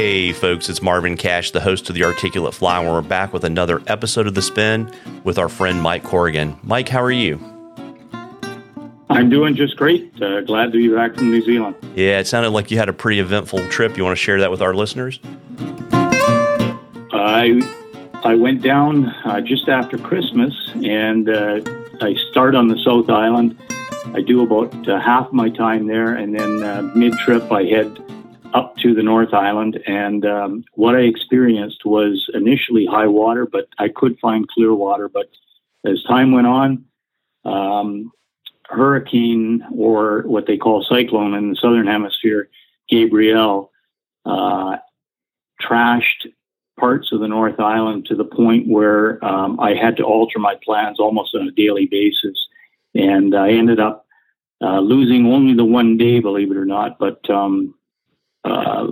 Hey, folks, it's Marvin Cash, the host of The Articulate Fly, and we're back with another episode of The Spin with our friend Mike Corrigan. Mike, how are you? I'm doing just great. Uh, glad to be back from New Zealand. Yeah, it sounded like you had a pretty eventful trip. You want to share that with our listeners? I I went down uh, just after Christmas, and uh, I start on the South Island. I do about uh, half my time there, and then uh, mid trip I head up to the North Island. And um, what I experienced was initially high water, but I could find clear water. But as time went on, um, hurricane or what they call cyclone in the southern hemisphere, Gabrielle, uh, trashed parts of the North Island to the point where um, I had to alter my plans almost on a daily basis. And I ended up uh, losing only the one day, believe it or not, but um, uh,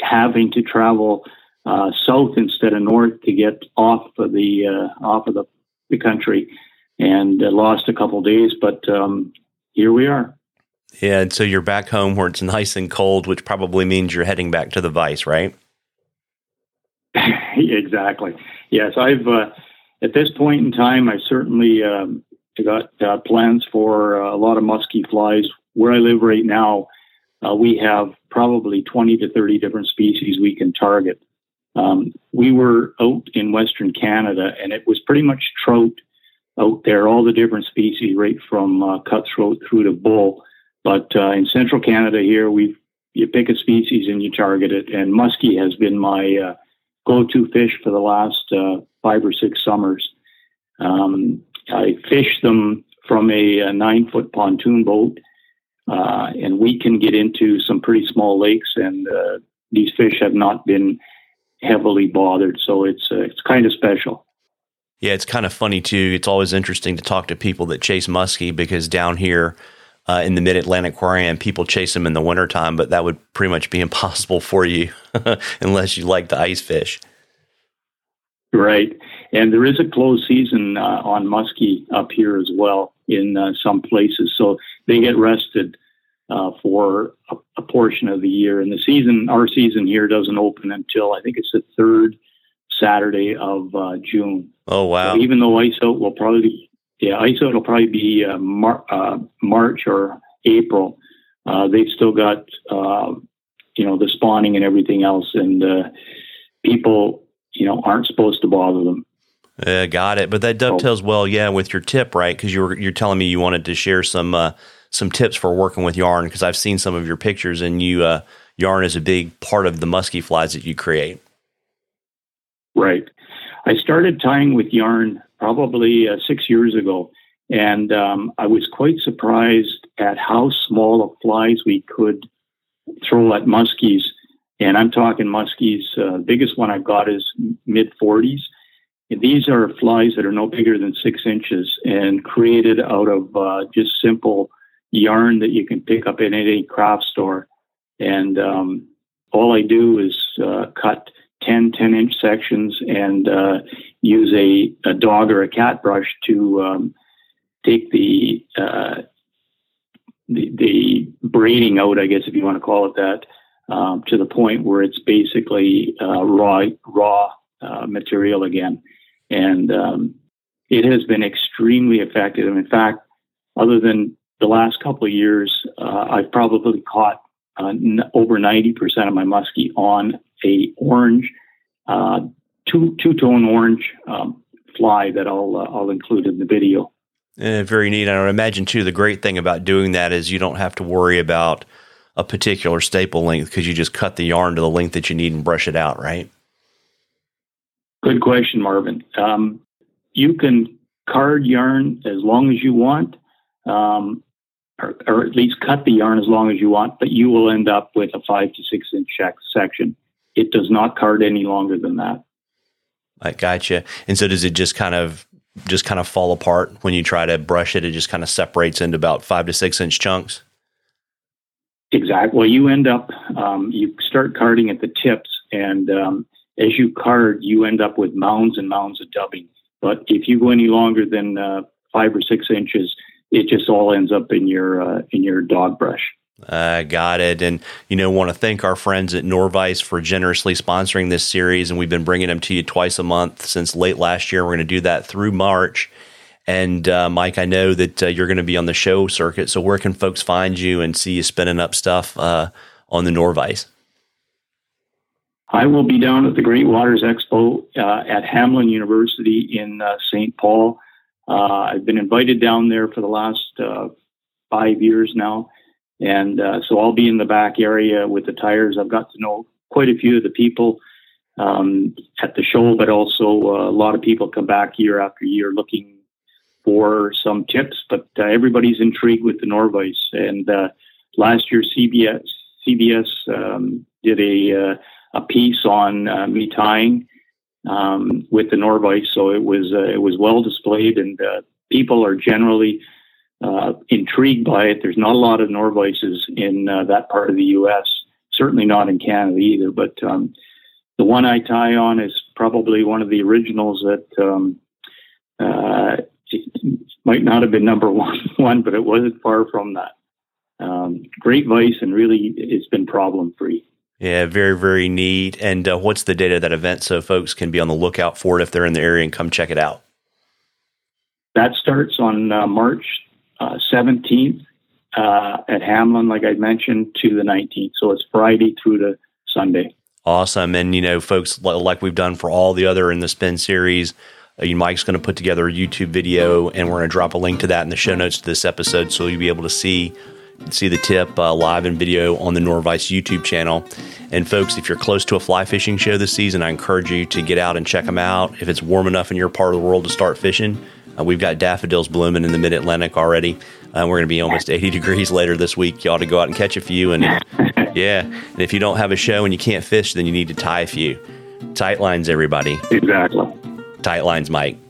having to travel uh, south instead of north to get off of the uh, off of the, the country, and lost a couple days. But um, here we are. Yeah, and so you're back home where it's nice and cold, which probably means you're heading back to the Vice, right? exactly. Yes, I've uh, at this point in time, I certainly um, got uh, plans for uh, a lot of musky flies. Where I live right now, uh, we have probably 20 to 30 different species we can target. Um, we were out in Western Canada, and it was pretty much trout out there, all the different species, right from uh, cutthroat through to bull. But uh, in Central Canada here, we you pick a species and you target it, and muskie has been my uh, go-to fish for the last uh, five or six summers. Um, I fish them from a, a nine-foot pontoon boat, uh, and we can get into some pretty small lakes, and uh, these fish have not been heavily bothered, so it's uh, it's kind of special. Yeah, it's kind of funny too. It's always interesting to talk to people that chase muskie because down here uh, in the mid Atlantic where I am, people chase them in the wintertime, but that would pretty much be impossible for you unless you like the ice fish. Right. And there is a closed season uh, on muskie up here as well in uh, some places. So they get rested uh, for a, a, portion of the year. And the season, our season here doesn't open until I think it's the third Saturday of uh, June. Oh, wow. So even though ice out will probably be yeah, ice out will probably be uh, Mar- uh, March or April. Uh, they've still got uh, you know the spawning and everything else, and uh, people you know aren't supposed to bother them. Uh, got it. But that dovetails well, yeah, with your tip, right? Because you were you're telling me you wanted to share some uh, some tips for working with yarn because I've seen some of your pictures, and you uh, yarn is a big part of the musky flies that you create. Right. I started tying with yarn probably uh, six years ago. And um, I was quite surprised at how small of flies we could throw at muskies. And I'm talking muskies. Uh, biggest one I've got is mid 40s. These are flies that are no bigger than six inches and created out of uh, just simple yarn that you can pick up in any craft store. And um, all I do is uh, cut 10 10 inch sections and uh, use a, a, dog or a cat brush to um, take the, uh, the, the braiding out, I guess if you want to call it that, um, to the point where it's basically uh, raw raw uh, material again, and um, it has been extremely effective. In fact, other than the last couple of years, uh, I've probably caught uh, n- over 90% of my muskie on a orange, uh, two two tone orange um, fly that I'll uh, I'll include in the video. Eh, very neat. I would imagine too. The great thing about doing that is you don't have to worry about a particular staple length because you just cut the yarn to the length that you need and brush it out, right? Good question, Marvin. Um, you can card yarn as long as you want. Um, or, or, at least cut the yarn as long as you want, but you will end up with a five to six inch section. It does not card any longer than that. I gotcha. And so does it just kind of just kind of fall apart when you try to brush it? It just kind of separates into about five to six inch chunks. Exactly. Well, you end up um, you start carding at the tips, and um, as you card, you end up with mounds and mounds of dubbing. But if you go any longer than uh, five or six inches, it just all ends up in your uh, in your dog brush. Uh, got it. And, you know, want to thank our friends at Norvise for generously sponsoring this series. And we've been bringing them to you twice a month since late last year. We're going to do that through March. And, uh, Mike, I know that uh, you're going to be on the show circuit. So where can folks find you and see you spinning up stuff uh, on the Norvise? I will be down at the Great Waters Expo uh, at Hamline University in uh, St. Paul. I've been invited down there for the last five years now and uh, so I'll be in the back area with the tyers. I've got to know quite a few of the people um, at the show, but also uh, a lot of people come back year after year looking for some tips. But uh, everybody's intrigued with the Norvise. And uh, last year, CBS CBS um, did a uh, a piece on uh, me tying um, with the Norvise, so it was it was well displayed, and people are generally uh, intrigued by it. There's not a lot of Norvices in uh, that part of the U.S. Certainly not in Canada either. But um, the one I tie on is probably one of the originals that um, uh, might not have been number one, one, but it wasn't far from that. Um, great vice and really it's been problem free. Yeah, very, very neat. And uh, what's the date of that event so folks can be on the lookout for it if they're in the area and come check it out? That starts on uh, March 17th uh, uh, at Hamline, like I mentioned, to the 19th. So it's Friday through to Sunday. Awesome. And, you know, folks, like we've done for all the other in the spin series, uh, Mike's going to put together a YouTube video, and we're going to drop a link to that in the show notes to this episode, so you'll be able to see see the tip uh, live and video on the Norvise YouTube channel. And folks, if you're close to a fly fishing show this season, I encourage you to get out and check them out. If it's warm enough in your part of the world to start fishing, uh, we've got daffodils blooming in the mid Atlantic already. Uh, we're going to be almost 80 degrees later this week. You ought to go out and catch a few. And if, yeah, and if you don't have a show and you can't fish, then you need to tie a few. Tight lines, everybody. Exactly. Tight lines, Mike.